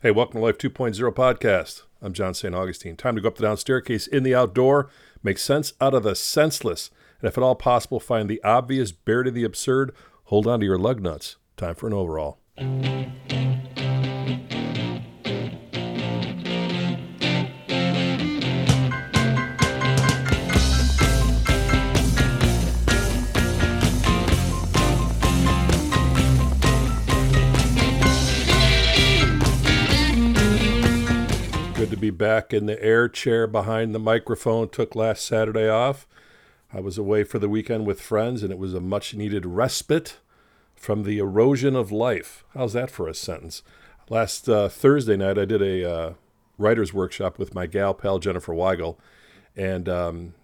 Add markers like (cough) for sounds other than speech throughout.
Hey, welcome to Life 2.0 podcast. I'm John St. Augustine. Time to go up the down staircase in the outdoor, make sense out of the senseless, and if at all possible, find the obvious, buried to the absurd, hold on to your lug nuts. Time for an overall. Back in the air chair behind the microphone. Took last Saturday off. I was away for the weekend with friends, and it was a much needed respite from the erosion of life. How's that for a sentence? Last uh, Thursday night, I did a uh, writer's workshop with my gal pal Jennifer Weigel, and um,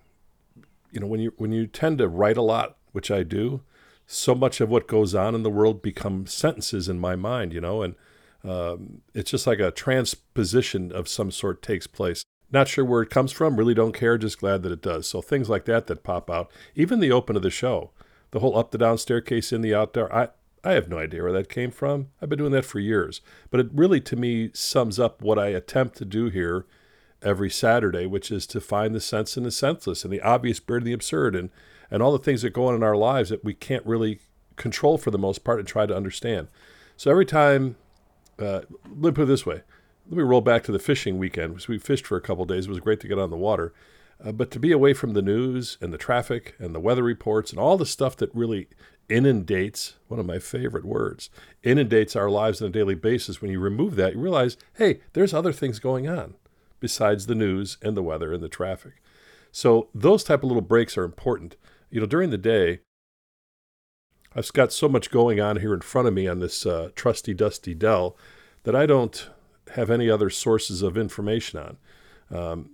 you know when you when you tend to write a lot, which I do, so much of what goes on in the world becomes sentences in my mind. You know, and um, it's just like a transposition of some sort takes place. Not sure where it comes from, really don't care, just glad that it does. So things like that that pop out, even the open of the show, the whole up the down staircase in the outdoor, I, I have no idea where that came from. I've been doing that for years. But it really, to me, sums up what I attempt to do here every Saturday, which is to find the sense in the senseless and the obvious, bird in the absurd, and, and all the things that go on in our lives that we can't really control for the most part and try to understand. So every time uh, let me put it this way. Let me roll back to the fishing weekend. We fished for a couple days. It was great to get on the water. Uh, but to be away from the news and the traffic and the weather reports and all the stuff that really inundates, one of my favorite words, inundates our lives on a daily basis, when you remove that, you realize, hey, there's other things going on besides the news and the weather and the traffic. So those type of little breaks are important. You know, during the day, I've got so much going on here in front of me on this uh, trusty dusty Dell that I don't have any other sources of information on. Um,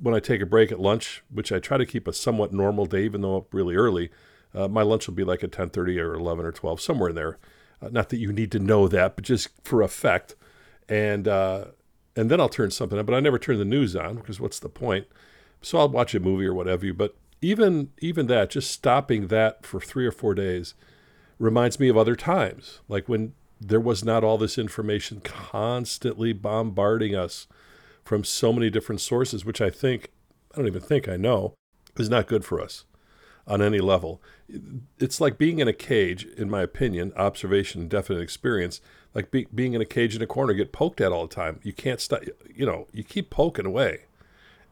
when I take a break at lunch, which I try to keep a somewhat normal day, even though up really early, uh, my lunch will be like at 10:30 or 11 or 12, somewhere in there. Uh, not that you need to know that, but just for effect. And uh, and then I'll turn something on, but I never turn the news on because what's the point? So I'll watch a movie or whatever. But even even that, just stopping that for three or four days reminds me of other times, like when there was not all this information constantly bombarding us from so many different sources, which I think, I don't even think I know, is not good for us on any level. It's like being in a cage, in my opinion, observation, definite experience, like be, being in a cage in a corner, get poked at all the time. You can't stop, you know, you keep poking away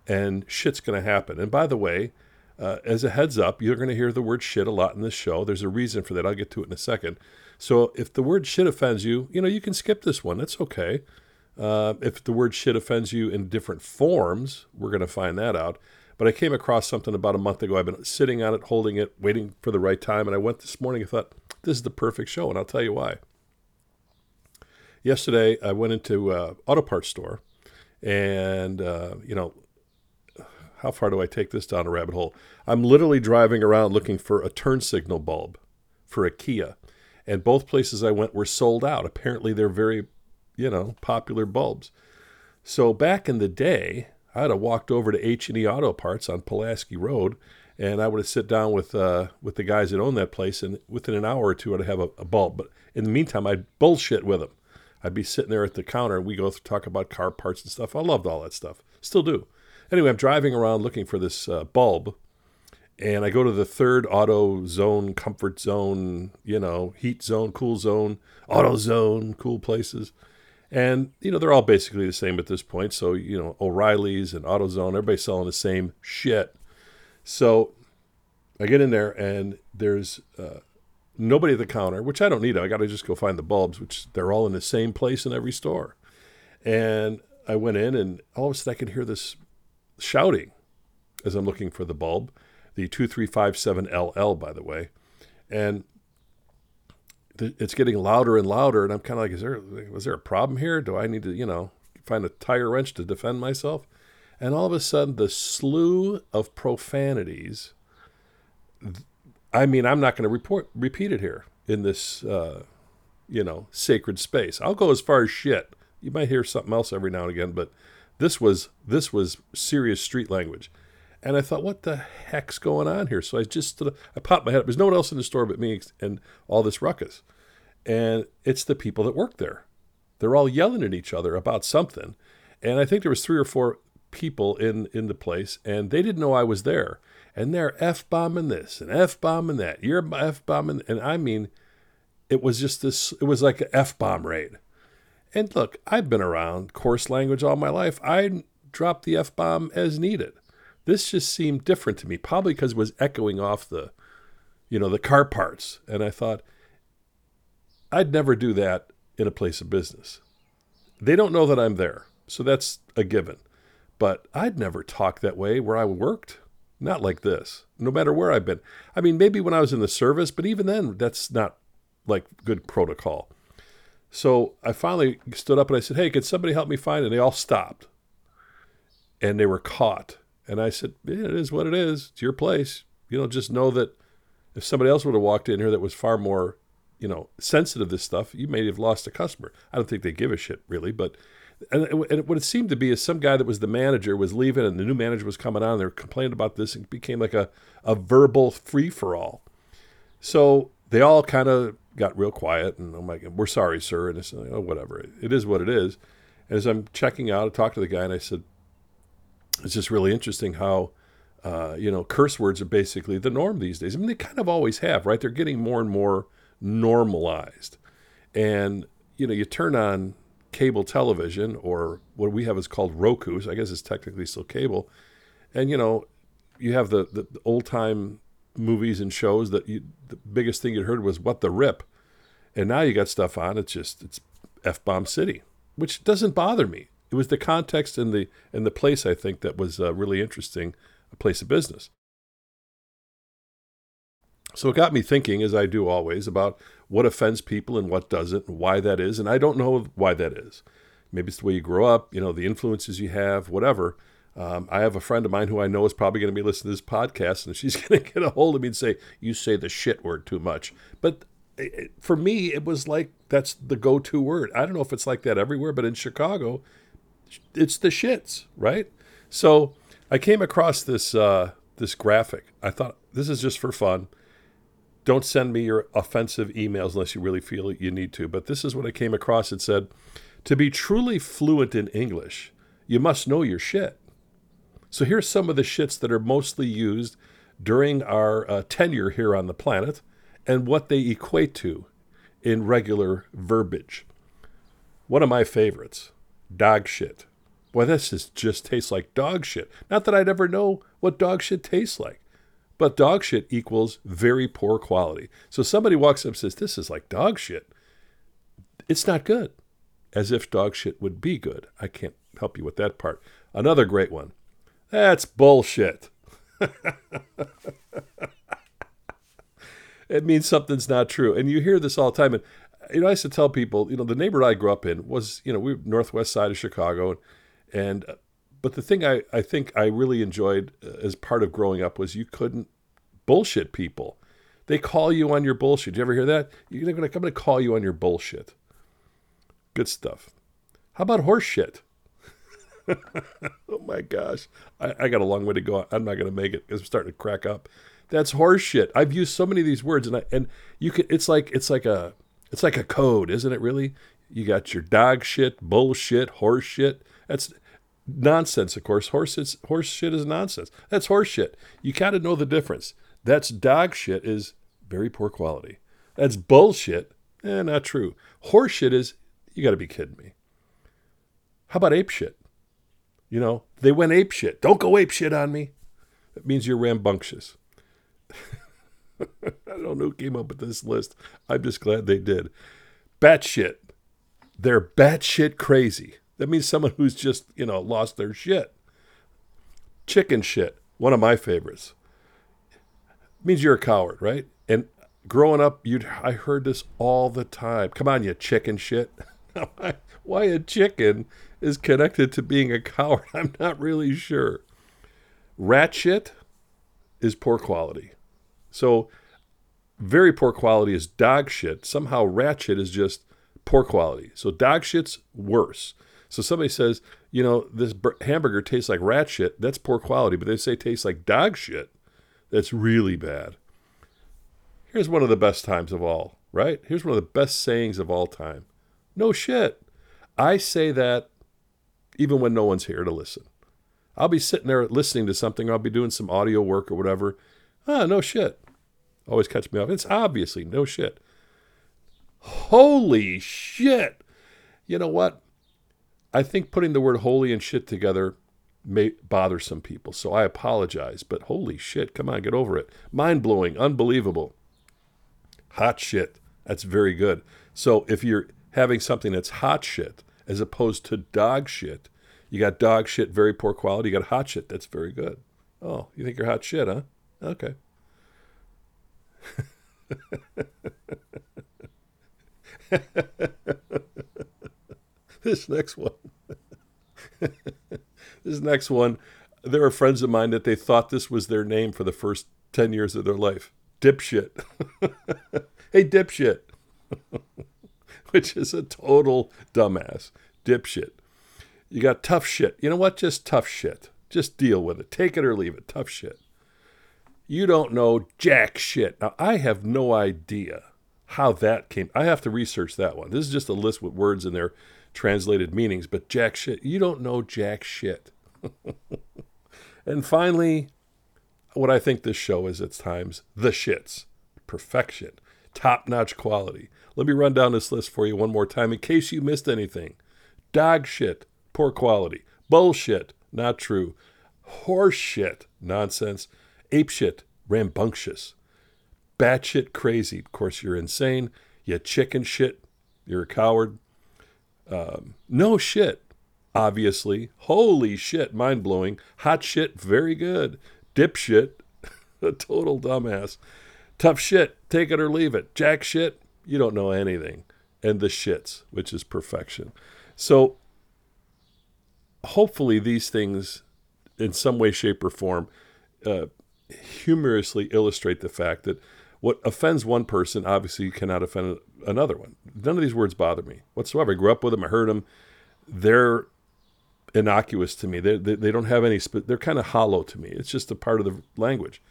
and shit's going to happen. And by the way, uh, as a heads up, you're going to hear the word shit a lot in this show. There's a reason for that. I'll get to it in a second. So if the word shit offends you, you know, you can skip this one. That's okay. Uh, if the word shit offends you in different forms, we're going to find that out. But I came across something about a month ago. I've been sitting on it, holding it, waiting for the right time. And I went this morning and thought, this is the perfect show. And I'll tell you why. Yesterday, I went into an auto parts store and, uh, you know, how far do I take this down a rabbit hole? I'm literally driving around looking for a turn signal bulb for a Kia. And both places I went were sold out. Apparently, they're very, you know, popular bulbs. So back in the day, I'd have walked over to H&E Auto Parts on Pulaski Road, and I would have sit down with uh, with the guys that own that place, and within an hour or two, I'd have a, a bulb. But in the meantime, I'd bullshit with them. I'd be sitting there at the counter, and we go talk about car parts and stuff. I loved all that stuff. Still do. Anyway, I'm driving around looking for this uh, bulb, and I go to the third auto zone, comfort zone, you know, heat zone, cool zone, auto zone, cool places. And, you know, they're all basically the same at this point. So, you know, O'Reilly's and AutoZone, everybody's selling the same shit. So I get in there and there's uh, nobody at the counter, which I don't need. I got to just go find the bulbs, which they're all in the same place in every store. And I went in and all of a sudden I could hear this shouting as I'm looking for the bulb, the 2357LL, by the way. And it's getting louder and louder. And I'm kind of like, is there, was there a problem here? Do I need to, you know, find a tire wrench to defend myself? And all of a sudden, the slew of profanities. I mean, I'm not going to report repeat it here in this, uh, you know, sacred space. I'll go as far as shit. You might hear something else every now and again, but this was this was serious street language. And I thought, what the heck's going on here? So I just I popped my head up. There's no one else in the store but me and all this ruckus. And it's the people that work there. They're all yelling at each other about something. And I think there was three or four people in, in the place, and they didn't know I was there. And they're F bombing this and F bombing that. You're F bombing. And I mean, it was just this, it was like an F bomb raid. And look, I've been around coarse language all my life. I drop the F bomb as needed. This just seemed different to me, probably because it was echoing off the, you know, the car parts. And I thought, I'd never do that in a place of business. They don't know that I'm there, so that's a given. But I'd never talk that way where I worked. Not like this, no matter where I've been. I mean, maybe when I was in the service, but even then, that's not like good protocol. So I finally stood up and I said, Hey, could somebody help me find it? And they all stopped. And they were caught. And I said, yeah, It is what it is. It's your place. You know, just know that if somebody else would have walked in here that was far more you know, sensitive to this stuff, you may have lost a customer. I don't think they give a shit really, but and, and what it seemed to be is some guy that was the manager was leaving, and the new manager was coming on. And they were complaining about this, and it became like a a verbal free for all. So they all kind of got real quiet, and I'm like, "We're sorry, sir," and it's said, "Oh, whatever. It is what it is." And as I'm checking out, I talked to the guy, and I said, "It's just really interesting how." Uh, you know, curse words are basically the norm these days. I mean, they kind of always have, right? They're getting more and more normalized. And, you know, you turn on cable television or what we have is called Roku. So I guess it's technically still cable. And, you know, you have the, the, old time movies and shows that you, the biggest thing you heard was what the rip. And now you got stuff on. It's just, it's F bomb city, which doesn't bother me. It was the context and the, and the place, I think, that was uh, really interesting, a place of business. So it got me thinking, as I do always, about what offends people and what doesn't, and why that is. And I don't know why that is. Maybe it's the way you grow up, you know, the influences you have, whatever. Um, I have a friend of mine who I know is probably going to be listening to this podcast, and she's (laughs) going to get a hold of me and say, "You say the shit word too much." But it, for me, it was like that's the go-to word. I don't know if it's like that everywhere, but in Chicago, it's the shits, right? So I came across this uh, this graphic. I thought this is just for fun. Don't send me your offensive emails unless you really feel you need to. But this is what I came across. It said, To be truly fluent in English, you must know your shit. So here's some of the shits that are mostly used during our uh, tenure here on the planet and what they equate to in regular verbiage. One of my favorites, dog shit. Boy, this is just tastes like dog shit. Not that I'd ever know what dog shit tastes like. But dog shit equals very poor quality. So somebody walks up and says, This is like dog shit. It's not good. As if dog shit would be good. I can't help you with that part. Another great one. That's bullshit. (laughs) it means something's not true. And you hear this all the time. And you know, I used to tell people, you know, the neighborhood I grew up in was, you know, we were northwest side of Chicago, and but the thing I, I think I really enjoyed uh, as part of growing up was you couldn't bullshit people. They call you on your bullshit. Did you ever hear that? You're to come and call you on your bullshit. Good stuff. How about horse shit? (laughs) oh my gosh. I, I, got a long way to go. I'm not to make it because I'm starting to crack up. That's horseshit. I've used so many of these words and I, and you can, it's like, it's like a, it's like a code, isn't it really? You got your dog shit, bullshit, horse shit. That's, nonsense, of course. Horse, is, horse shit is nonsense. That's horse shit. You got to know the difference. That's dog shit is very poor quality. That's bullshit. Eh, not true. Horse shit is, you got to be kidding me. How about ape shit? You know, they went ape shit. Don't go ape shit on me. That means you're rambunctious. (laughs) I don't know who came up with this list. I'm just glad they did. Bat shit. They're batshit crazy. That means someone who's just, you know, lost their shit. Chicken shit, one of my favorites. It means you're a coward, right? And growing up, you I heard this all the time. Come on, you chicken shit. (laughs) Why a chicken is connected to being a coward, (laughs) I'm not really sure. Rat shit is poor quality. So very poor quality is dog shit. Somehow rat shit is just poor quality. So dog shit's worse. So somebody says, you know, this hamburger tastes like rat shit. That's poor quality. But they say tastes like dog shit. That's really bad. Here's one of the best times of all, right? Here's one of the best sayings of all time. No shit. I say that even when no one's here to listen. I'll be sitting there listening to something, I'll be doing some audio work or whatever. Ah, no shit. Always catch me off. It's obviously no shit. Holy shit. You know what? I think putting the word holy and shit together may bother some people. So I apologize. But holy shit, come on, get over it. Mind blowing, unbelievable. Hot shit. That's very good. So if you're having something that's hot shit as opposed to dog shit, you got dog shit, very poor quality. You got hot shit, that's very good. Oh, you think you're hot shit, huh? Okay. (laughs) this next one. (laughs) this next one, there are friends of mine that they thought this was their name for the first 10 years of their life. Dipshit. (laughs) hey, dipshit. Which is a total dumbass. Dipshit. You got tough shit. You know what? Just tough shit. Just deal with it. Take it or leave it. Tough shit. You don't know jack shit. Now, I have no idea how that came. I have to research that one. This is just a list with words in their translated meanings, but jack shit. You don't know jack shit. (laughs) and finally, what I think this show is at times the shits. Perfection. Top notch quality. Let me run down this list for you one more time in case you missed anything. Dog shit, poor quality. Bullshit, not true. Horse shit, nonsense. Ape shit, rambunctious. Batshit crazy, of course you're insane. You chicken shit, you're a coward. Um, no shit, obviously. Holy shit, mind blowing. Hot shit, very good. Dipshit, (laughs) a total dumbass. Tough shit, take it or leave it. Jack shit, you don't know anything. And the shits, which is perfection. So hopefully these things, in some way, shape, or form, uh, humorously illustrate the fact that what offends one person obviously cannot offend another one. None of these words bother me whatsoever. I grew up with them. I heard them. They're innocuous to me. They, they, they don't have any, they're kind of hollow to me. It's just a part of the language.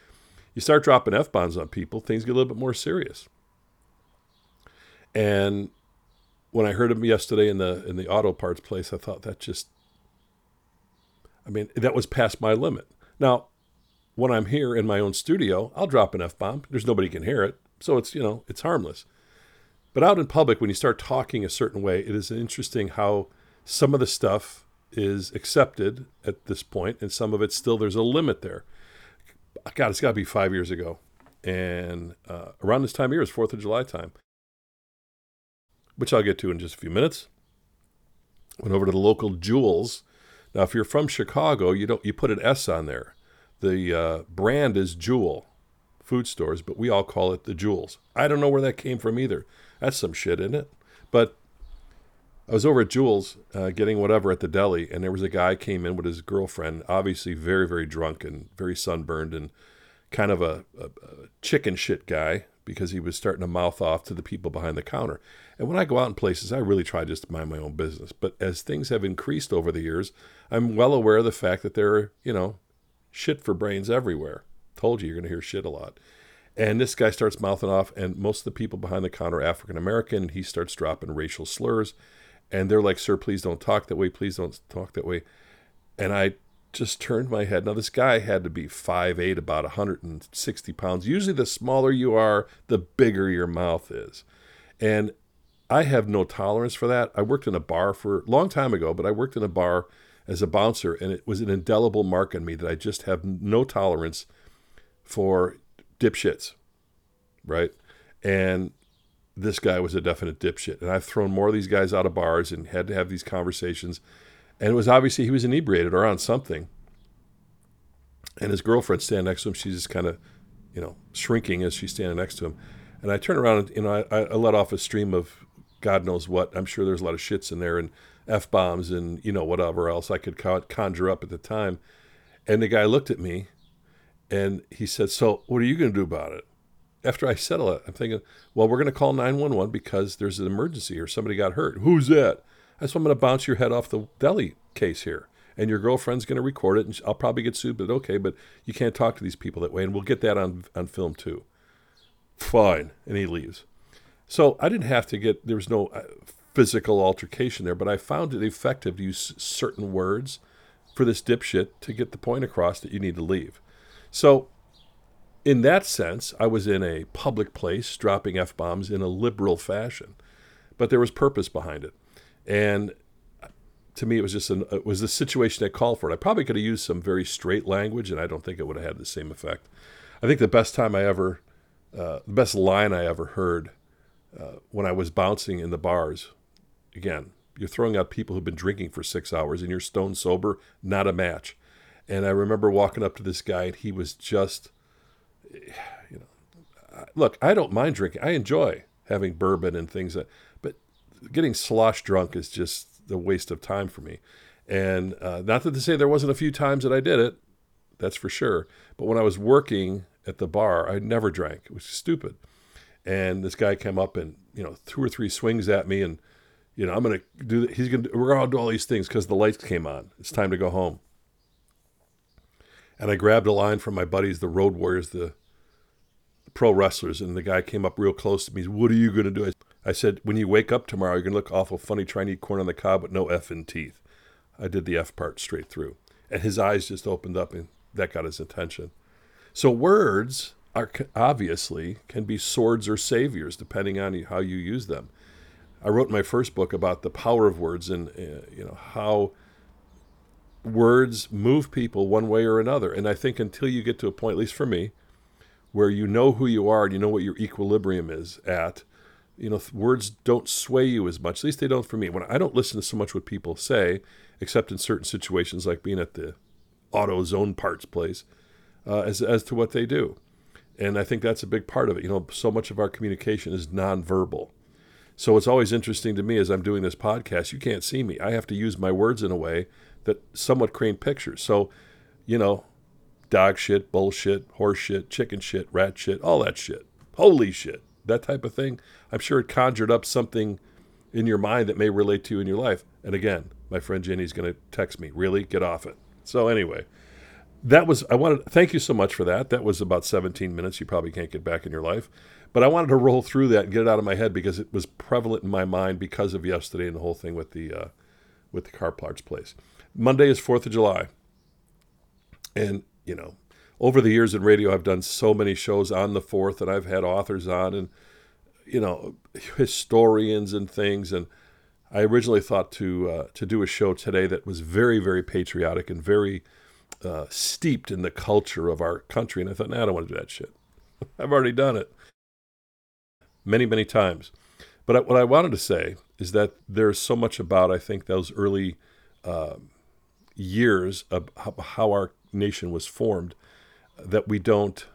You start dropping F bombs on people, things get a little bit more serious. And when I heard them yesterday in the in the auto parts place, I thought that just I mean, that was past my limit. Now, when I'm here in my own studio, I'll drop an F bomb. There's nobody can hear it. So it's, you know, it's harmless. But out in public, when you start talking a certain way, it is interesting how some of the stuff is accepted at this point, and some of it still, there's a limit there. God, it's got to be five years ago. And uh, around this time of year is 4th of July time, which I'll get to in just a few minutes. Went over to the local Jewels now, if you're from Chicago, you don't you put an S on there. The uh, brand is Jewel food stores, but we all call it the Jewels. I don't know where that came from either. That's some shit, isn't it? But I was over at Jewel's uh, getting whatever at the deli, and there was a guy came in with his girlfriend, obviously very, very drunk and very sunburned and kind of a, a, a chicken shit guy because he was starting to mouth off to the people behind the counter. And when I go out in places, I really try just to mind my own business. But as things have increased over the years, I'm well aware of the fact that there are, you know, shit for brains everywhere. Told you you're going to hear shit a lot. And this guy starts mouthing off, and most of the people behind the counter are African American, and he starts dropping racial slurs. And they're like, Sir, please don't talk that way. Please don't talk that way. And I just turned my head. Now, this guy had to be 5'8, about 160 pounds. Usually, the smaller you are, the bigger your mouth is. And I have no tolerance for that. I worked in a bar for a long time ago, but I worked in a bar as a bouncer, and it was an indelible mark on me that I just have no tolerance for dipshits, right? And this guy was a definite dipshit. And I've thrown more of these guys out of bars and had to have these conversations. And it was obviously he was inebriated or on something. And his girlfriend standing next to him, she's just kind of, you know, shrinking as she's standing next to him. And I turn around and, you know, I, I let off a stream of God knows what. I'm sure there's a lot of shits in there and f bombs and you know whatever else I could conjure up at the time. And the guy looked at me, and he said, "So what are you going to do about it?" After I settle it, I'm thinking, "Well, we're going to call 911 because there's an emergency or somebody got hurt. Who's that?" I said, "I'm going to bounce your head off the deli case here." and your girlfriend's going to record it, and I'll probably get sued, but okay, but you can't talk to these people that way, and we'll get that on on film too. Fine, and he leaves. So I didn't have to get. There was no uh, physical altercation there, but I found it effective to use certain words for this dipshit to get the point across that you need to leave. So, in that sense, I was in a public place dropping F bombs in a liberal fashion, but there was purpose behind it. And to me, it was just an, it was the situation that called for it. I probably could have used some very straight language, and I don't think it would have had the same effect. I think the best time I ever, uh, the best line I ever heard uh, when I was bouncing in the bars, again, you're throwing out people who've been drinking for six hours and you're stone sober, not a match. And I remember walking up to this guy, and he was just, (sighs) you know, look, I don't mind drinking. I enjoy having bourbon and things that, but getting slosh drunk is just a waste of time for me. And uh, not that to say there wasn't a few times that I did it, that's for sure. But when I was working at the bar, I never drank. It was stupid. And this guy came up and you know two or three swings at me, and you know I'm gonna do. He's gonna. We're gonna do all these things because the lights came on. It's time to go home. And I grabbed a line from my buddies, the Road Warriors, the pro wrestlers, and the guy came up real close to me. What are you gonna do? I said, when you wake up tomorrow, you're to look awful funny trying to eat corn on the cob with no F in teeth. I did the F part straight through. And his eyes just opened up, and that got his attention. So, words are obviously can be swords or saviors, depending on how you use them. I wrote my first book about the power of words and uh, you know how words move people one way or another. And I think until you get to a point, at least for me, where you know who you are and you know what your equilibrium is at, you know, words don't sway you as much. At least they don't for me. When I don't listen to so much what people say, except in certain situations like being at the auto zone parts place, uh, as as to what they do, and I think that's a big part of it. You know, so much of our communication is nonverbal. So it's always interesting to me as I'm doing this podcast. You can't see me. I have to use my words in a way that somewhat create pictures. So, you know, dog shit, bullshit, horse shit, chicken shit, rat shit, all that shit. Holy shit that type of thing, I'm sure it conjured up something in your mind that may relate to you in your life. And again, my friend Jenny's going to text me, really get off it. So anyway, that was I wanted thank you so much for that. That was about 17 minutes you probably can't get back in your life. But I wanted to roll through that and get it out of my head because it was prevalent in my mind because of yesterday and the whole thing with the uh, with the car parts place. Monday is 4th of July. And, you know, over the years in radio, I've done so many shows on the fourth, and I've had authors on, and you know, historians and things. And I originally thought to uh, to do a show today that was very, very patriotic and very uh, steeped in the culture of our country. And I thought, nah, I don't want to do that shit. (laughs) I've already done it many, many times. But what I wanted to say is that there's so much about I think those early uh, years of how our nation was formed that we don't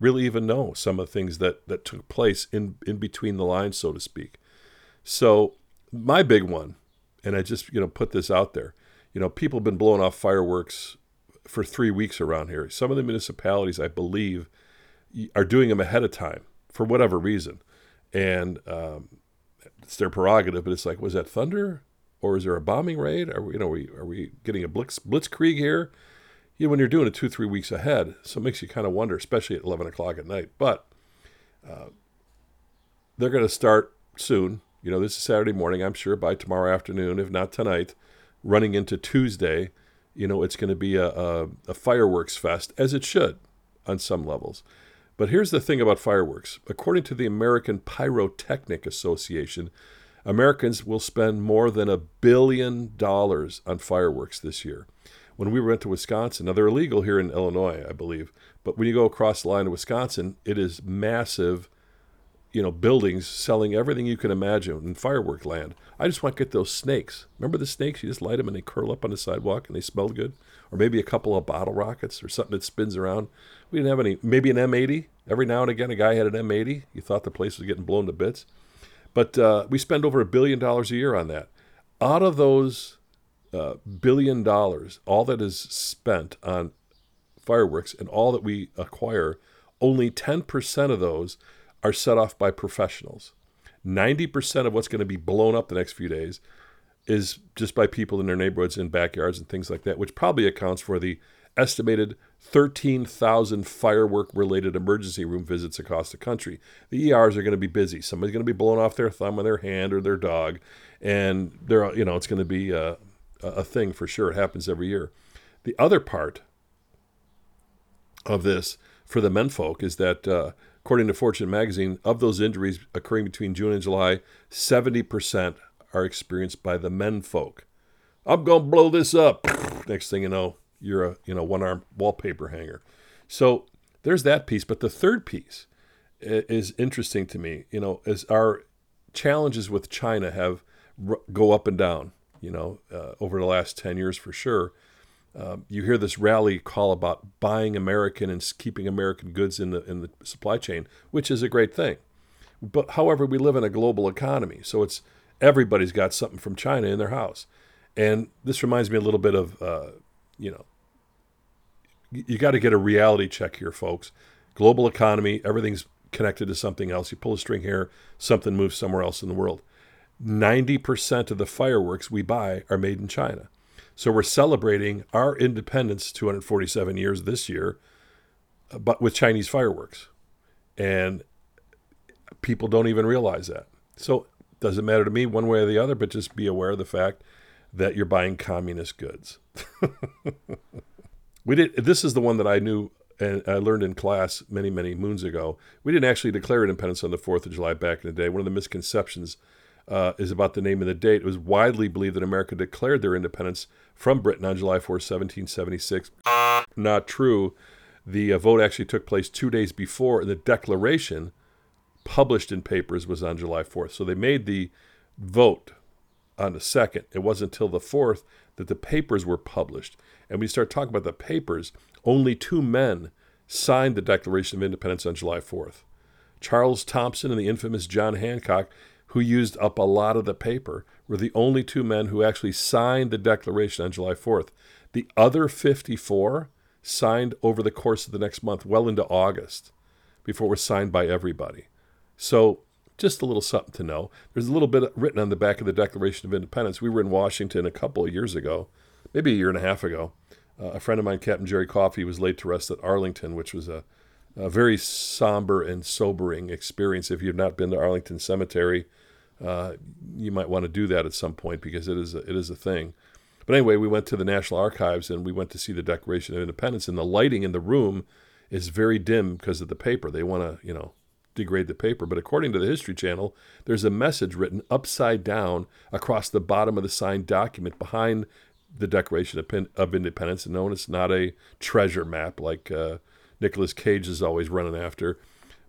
really even know some of the things that, that took place in, in between the lines, so to speak. So my big one, and I just you know put this out there, you know, people have been blowing off fireworks for three weeks around here. Some of the municipalities, I believe, are doing them ahead of time for whatever reason, and um, it's their prerogative. But it's like, was that thunder, or is there a bombing raid? Are we, you know, are we, are we getting a blitz blitzkrieg here? you know, when you're doing it two, three weeks ahead, so it makes you kind of wonder, especially at 11 o'clock at night. But uh, they're going to start soon. You know, this is Saturday morning. I'm sure by tomorrow afternoon, if not tonight, running into Tuesday, you know, it's going to be a, a, a fireworks fest, as it should on some levels. But here's the thing about fireworks. According to the American Pyrotechnic Association, Americans will spend more than a billion dollars on fireworks this year when we went to Wisconsin, now they're illegal here in Illinois, I believe, but when you go across the line to Wisconsin, it is massive, you know, buildings selling everything you can imagine in firework land. I just want to get those snakes. Remember the snakes? You just light them and they curl up on the sidewalk and they smell good. Or maybe a couple of bottle rockets or something that spins around. We didn't have any. Maybe an M80. Every now and again, a guy had an M80. You thought the place was getting blown to bits. But uh, we spend over a billion dollars a year on that. Out of those uh, billion dollars, all that is spent on fireworks and all that we acquire, only 10% of those are set off by professionals. 90% of what's going to be blown up the next few days is just by people in their neighborhoods and backyards and things like that, which probably accounts for the estimated 13,000 firework related emergency room visits across the country. The ERs are going to be busy. Somebody's going to be blowing off their thumb or their hand or their dog, and they're, you know, it's going to be a, a thing for sure. It happens every year. The other part of this for the menfolk is that, uh, according to Fortune magazine, of those injuries occurring between June and July, 70% are experienced by the menfolk. I'm going to blow this up. (laughs) Next thing you know, you're a you know one arm wallpaper hanger. So there's that piece. But the third piece is interesting to me. You know, as our challenges with China have go up and down. You know, uh, over the last ten years for sure. Um, you hear this rally call about buying American and keeping American goods in the in the supply chain, which is a great thing. But however, we live in a global economy, so it's everybody's got something from China in their house, and this reminds me a little bit of uh, you know you got to get a reality check here, folks. Global economy, everything's connected to something else. You pull a string here, something moves somewhere else in the world. 90% of the fireworks we buy are made in China. So we're celebrating our independence 247 years this year, uh, but with Chinese fireworks. And people don't even realize that. So it doesn't matter to me one way or the other, but just be aware of the fact that you're buying communist goods. (laughs) we did this is the one that I knew and I learned in class many, many moons ago. We didn't actually declare independence on the 4th of July back in the day. One of the misconceptions uh, is about the name of the date. It was widely believed that America declared their independence from Britain on July 4, 1776. Not true. The uh, vote actually took place two days before, and the declaration published in papers was on July 4th. So they made the vote on the 2nd. It wasn't until the 4th that the papers were published. And we start talking about the papers, only two men signed the Declaration of Independence on July 4th. Charles Thomson and the infamous John Hancock who used up a lot of the paper, were the only two men who actually signed the Declaration on July 4th. The other 54 signed over the course of the next month, well into August, before it was signed by everybody. So, just a little something to know. There's a little bit written on the back of the Declaration of Independence. We were in Washington a couple of years ago, maybe a year and a half ago. Uh, a friend of mine, Captain Jerry Coffee, was laid to rest at Arlington, which was a, a very somber and sobering experience. If you've not been to Arlington Cemetery, uh, you might want to do that at some point because it is a, it is a thing. But anyway, we went to the National Archives and we went to see the Declaration of Independence, and the lighting in the room is very dim because of the paper. They want to, you know, degrade the paper. But according to the History Channel, there's a message written upside down across the bottom of the signed document behind the Declaration of Independence, and known it's not a treasure map like uh, Cage is always running after.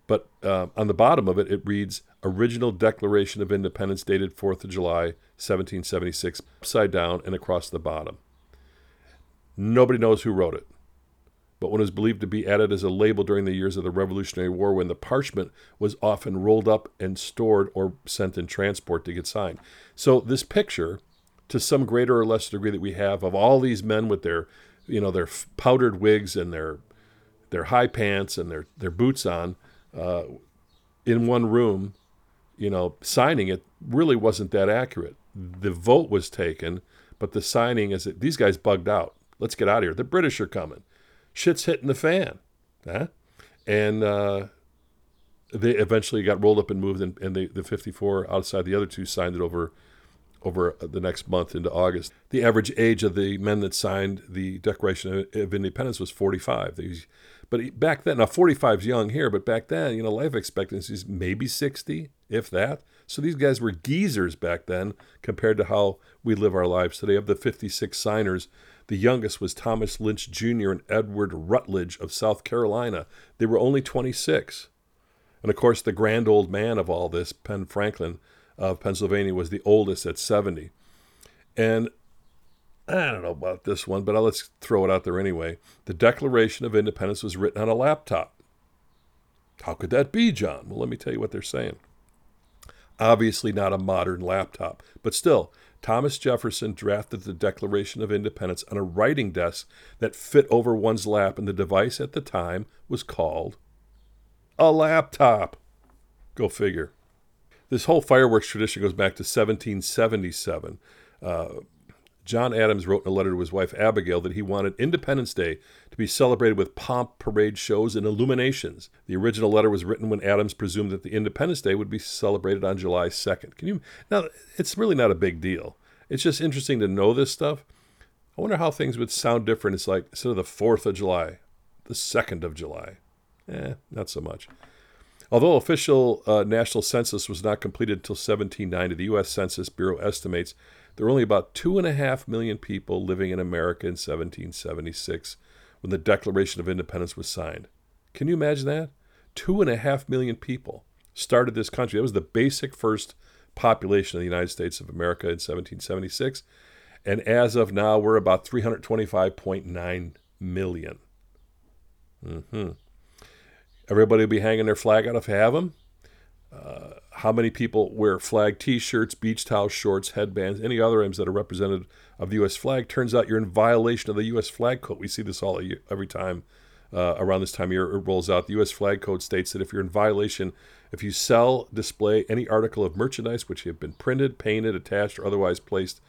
But uh, on the bottom of it, it reads Original Declaration of Independence dated 4th of July, 1776, upside down and across the bottom. Nobody knows who wrote it. But one is believed to be added as a label during the years of the Revolutionary War when the parchment was often rolled up and stored or sent in transport to get signed. So this picture, to some greater or lesser degree that we have of all these men with their, you know, their powdered wigs and their their high pants and their, their boots on, uh, in one room, you know, signing it really wasn't that accurate. The vote was taken, but the signing is that these guys bugged out. Let's get out of here. The British are coming. Shit's hitting the fan. Huh? And uh, they eventually got rolled up and moved, and, and they, the 54 outside the other two signed it over over the next month into August. The average age of the men that signed the Declaration of Independence was 45. These but back then, now 45 is young here, but back then, you know, life expectancy is maybe 60, if that. So these guys were geezers back then compared to how we live our lives today. Of the 56 signers, the youngest was Thomas Lynch Jr. and Edward Rutledge of South Carolina. They were only 26. And of course, the grand old man of all this, Ben Franklin of Pennsylvania, was the oldest at 70. And I don't know about this one, but let's throw it out there anyway. The Declaration of Independence was written on a laptop. How could that be, John? Well, let me tell you what they're saying. Obviously, not a modern laptop, but still, Thomas Jefferson drafted the Declaration of Independence on a writing desk that fit over one's lap, and the device at the time was called a laptop. Go figure. This whole fireworks tradition goes back to 1777. Uh, John Adams wrote in a letter to his wife Abigail that he wanted Independence Day to be celebrated with pomp, parade shows, and illuminations. The original letter was written when Adams presumed that the Independence Day would be celebrated on July 2nd. Can you now? It's really not a big deal. It's just interesting to know this stuff. I wonder how things would sound different. It's like instead of the 4th of July, the 2nd of July. Eh, not so much. Although official uh, national census was not completed until 1790, the U.S. Census Bureau estimates there were only about two and a half million people living in America in 1776 when the Declaration of Independence was signed. Can you imagine that? Two and a half million people started this country. That was the basic first population of the United States of America in 1776. And as of now, we're about 325.9 million. Mm-hmm. Everybody will be hanging their flag out if they have them. Uh, how many people wear flag T-shirts, beach towels, shorts, headbands, any other items that are representative of the U.S. flag? Turns out you're in violation of the U.S. flag code. We see this all every time uh, around this time of year it rolls out. The U.S. flag code states that if you're in violation, if you sell, display any article of merchandise which have been printed, painted, attached, or otherwise placed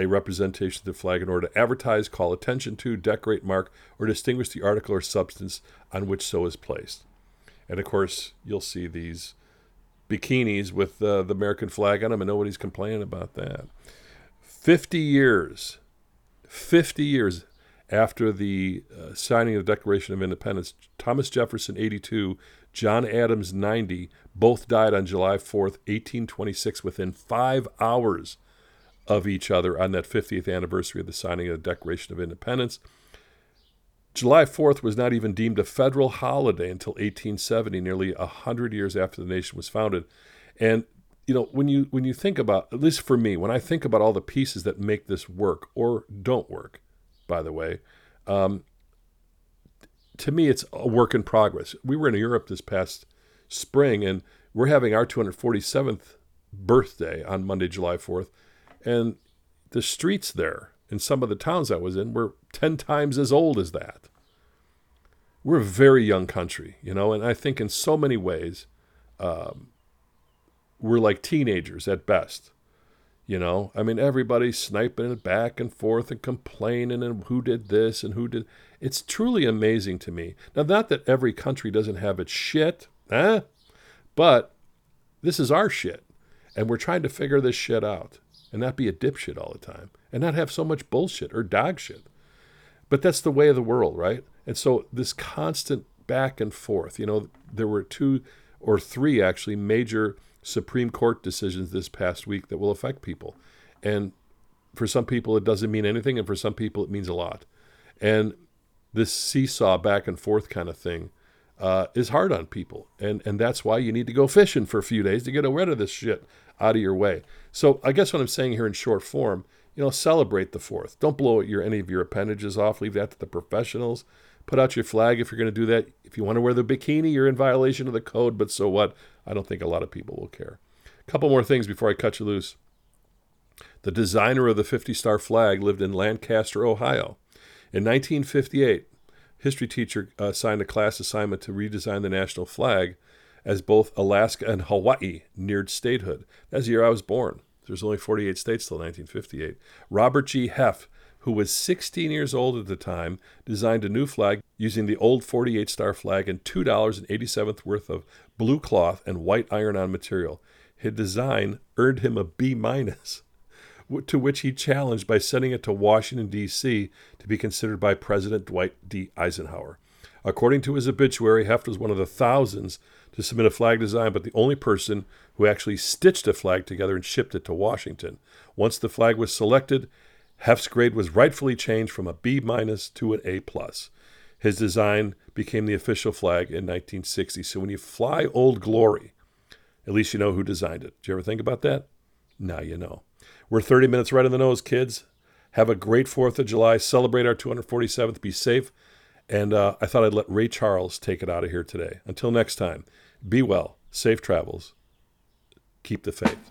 a representation of the flag in order to advertise, call attention to, decorate, mark, or distinguish the article or substance on which so is placed. And of course, you'll see these bikinis with uh, the American flag on them, and nobody's complaining about that. 50 years, 50 years after the uh, signing of the Declaration of Independence, Thomas Jefferson, 82, John Adams, 90, both died on July 4th, 1826, within five hours of each other on that 50th anniversary of the signing of the Declaration of Independence. July 4th was not even deemed a federal holiday until 1870, nearly 100 years after the nation was founded. And you know, when you when you think about at least for me, when I think about all the pieces that make this work or don't work, by the way, um, to me it's a work in progress. We were in Europe this past spring, and we're having our 247th birthday on Monday, July 4th, and the streets there in some of the towns I was in were 10 times as old as that. We're a very young country, you know, and I think in so many ways, um, we're like teenagers at best. You know, I mean, everybody's sniping it back and forth and complaining and who did this and who did. It's truly amazing to me. Now, not that every country doesn't have its shit, eh? But this is our shit. And we're trying to figure this shit out and not be a dipshit all the time and not have so much bullshit or dog shit. But that's the way of the world, right? And so this constant back and forth, you know, there were two or three actually major Supreme Court decisions this past week that will affect people. And for some people, it doesn't mean anything, and for some people, it means a lot. And this seesaw back and forth kind of thing uh, is hard on people. And, and that's why you need to go fishing for a few days to get rid of this shit out of your way. So I guess what I'm saying here in short form, you know, celebrate the fourth. Don't blow your any of your appendages off. Leave that to the professionals. Put out your flag if you're going to do that. If you want to wear the bikini, you're in violation of the code, but so what? I don't think a lot of people will care. A couple more things before I cut you loose. The designer of the 50 star flag lived in Lancaster, Ohio. In 1958, history teacher uh, signed a class assignment to redesign the national flag as both Alaska and Hawaii neared statehood. That's the year I was born. There's only 48 states till 1958. Robert G. Heft, who was 16 years old at the time, designed a new flag using the old 48 star flag and $2.87 worth of blue cloth and white iron on material. His design earned him a B minus, to which he challenged by sending it to Washington, D.C. to be considered by President Dwight D. Eisenhower. According to his obituary, Heft was one of the thousands to submit a flag design, but the only person who actually stitched a flag together and shipped it to Washington. Once the flag was selected, Heft's grade was rightfully changed from a B minus to an A plus. His design became the official flag in 1960. So when you fly Old Glory, at least you know who designed it. Did you ever think about that? Now you know. We're 30 minutes right in the nose, kids. Have a great 4th of July. Celebrate our 247th. Be safe. And uh, I thought I'd let Ray Charles take it out of here today. Until next time, be well, safe travels, keep the faith.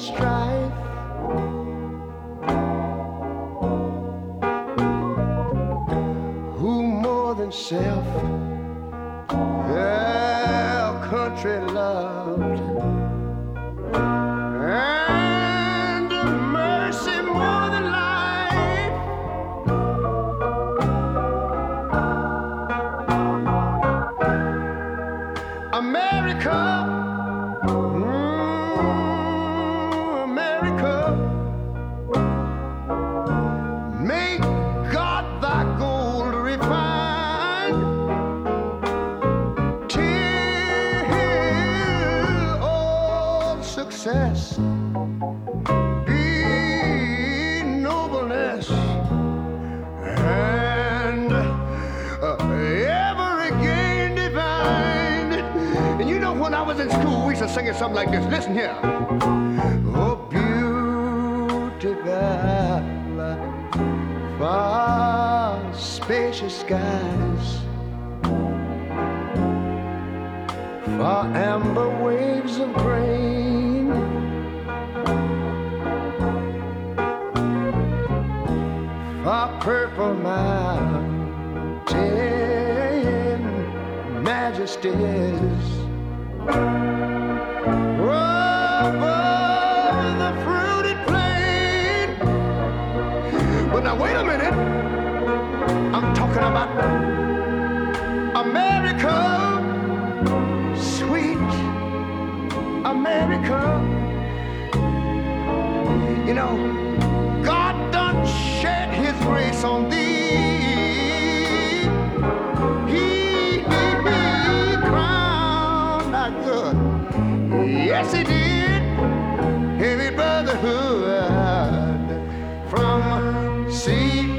strife. Who more than self, their country love? something like this. Listen here. Oh, beautiful, far spacious skies, far amber waves of grain. Far purple mountain majesties. miracle. You know, God done shed his grace on thee. He, crowned thy good. Yes, he did. Heavy brotherhood from sea.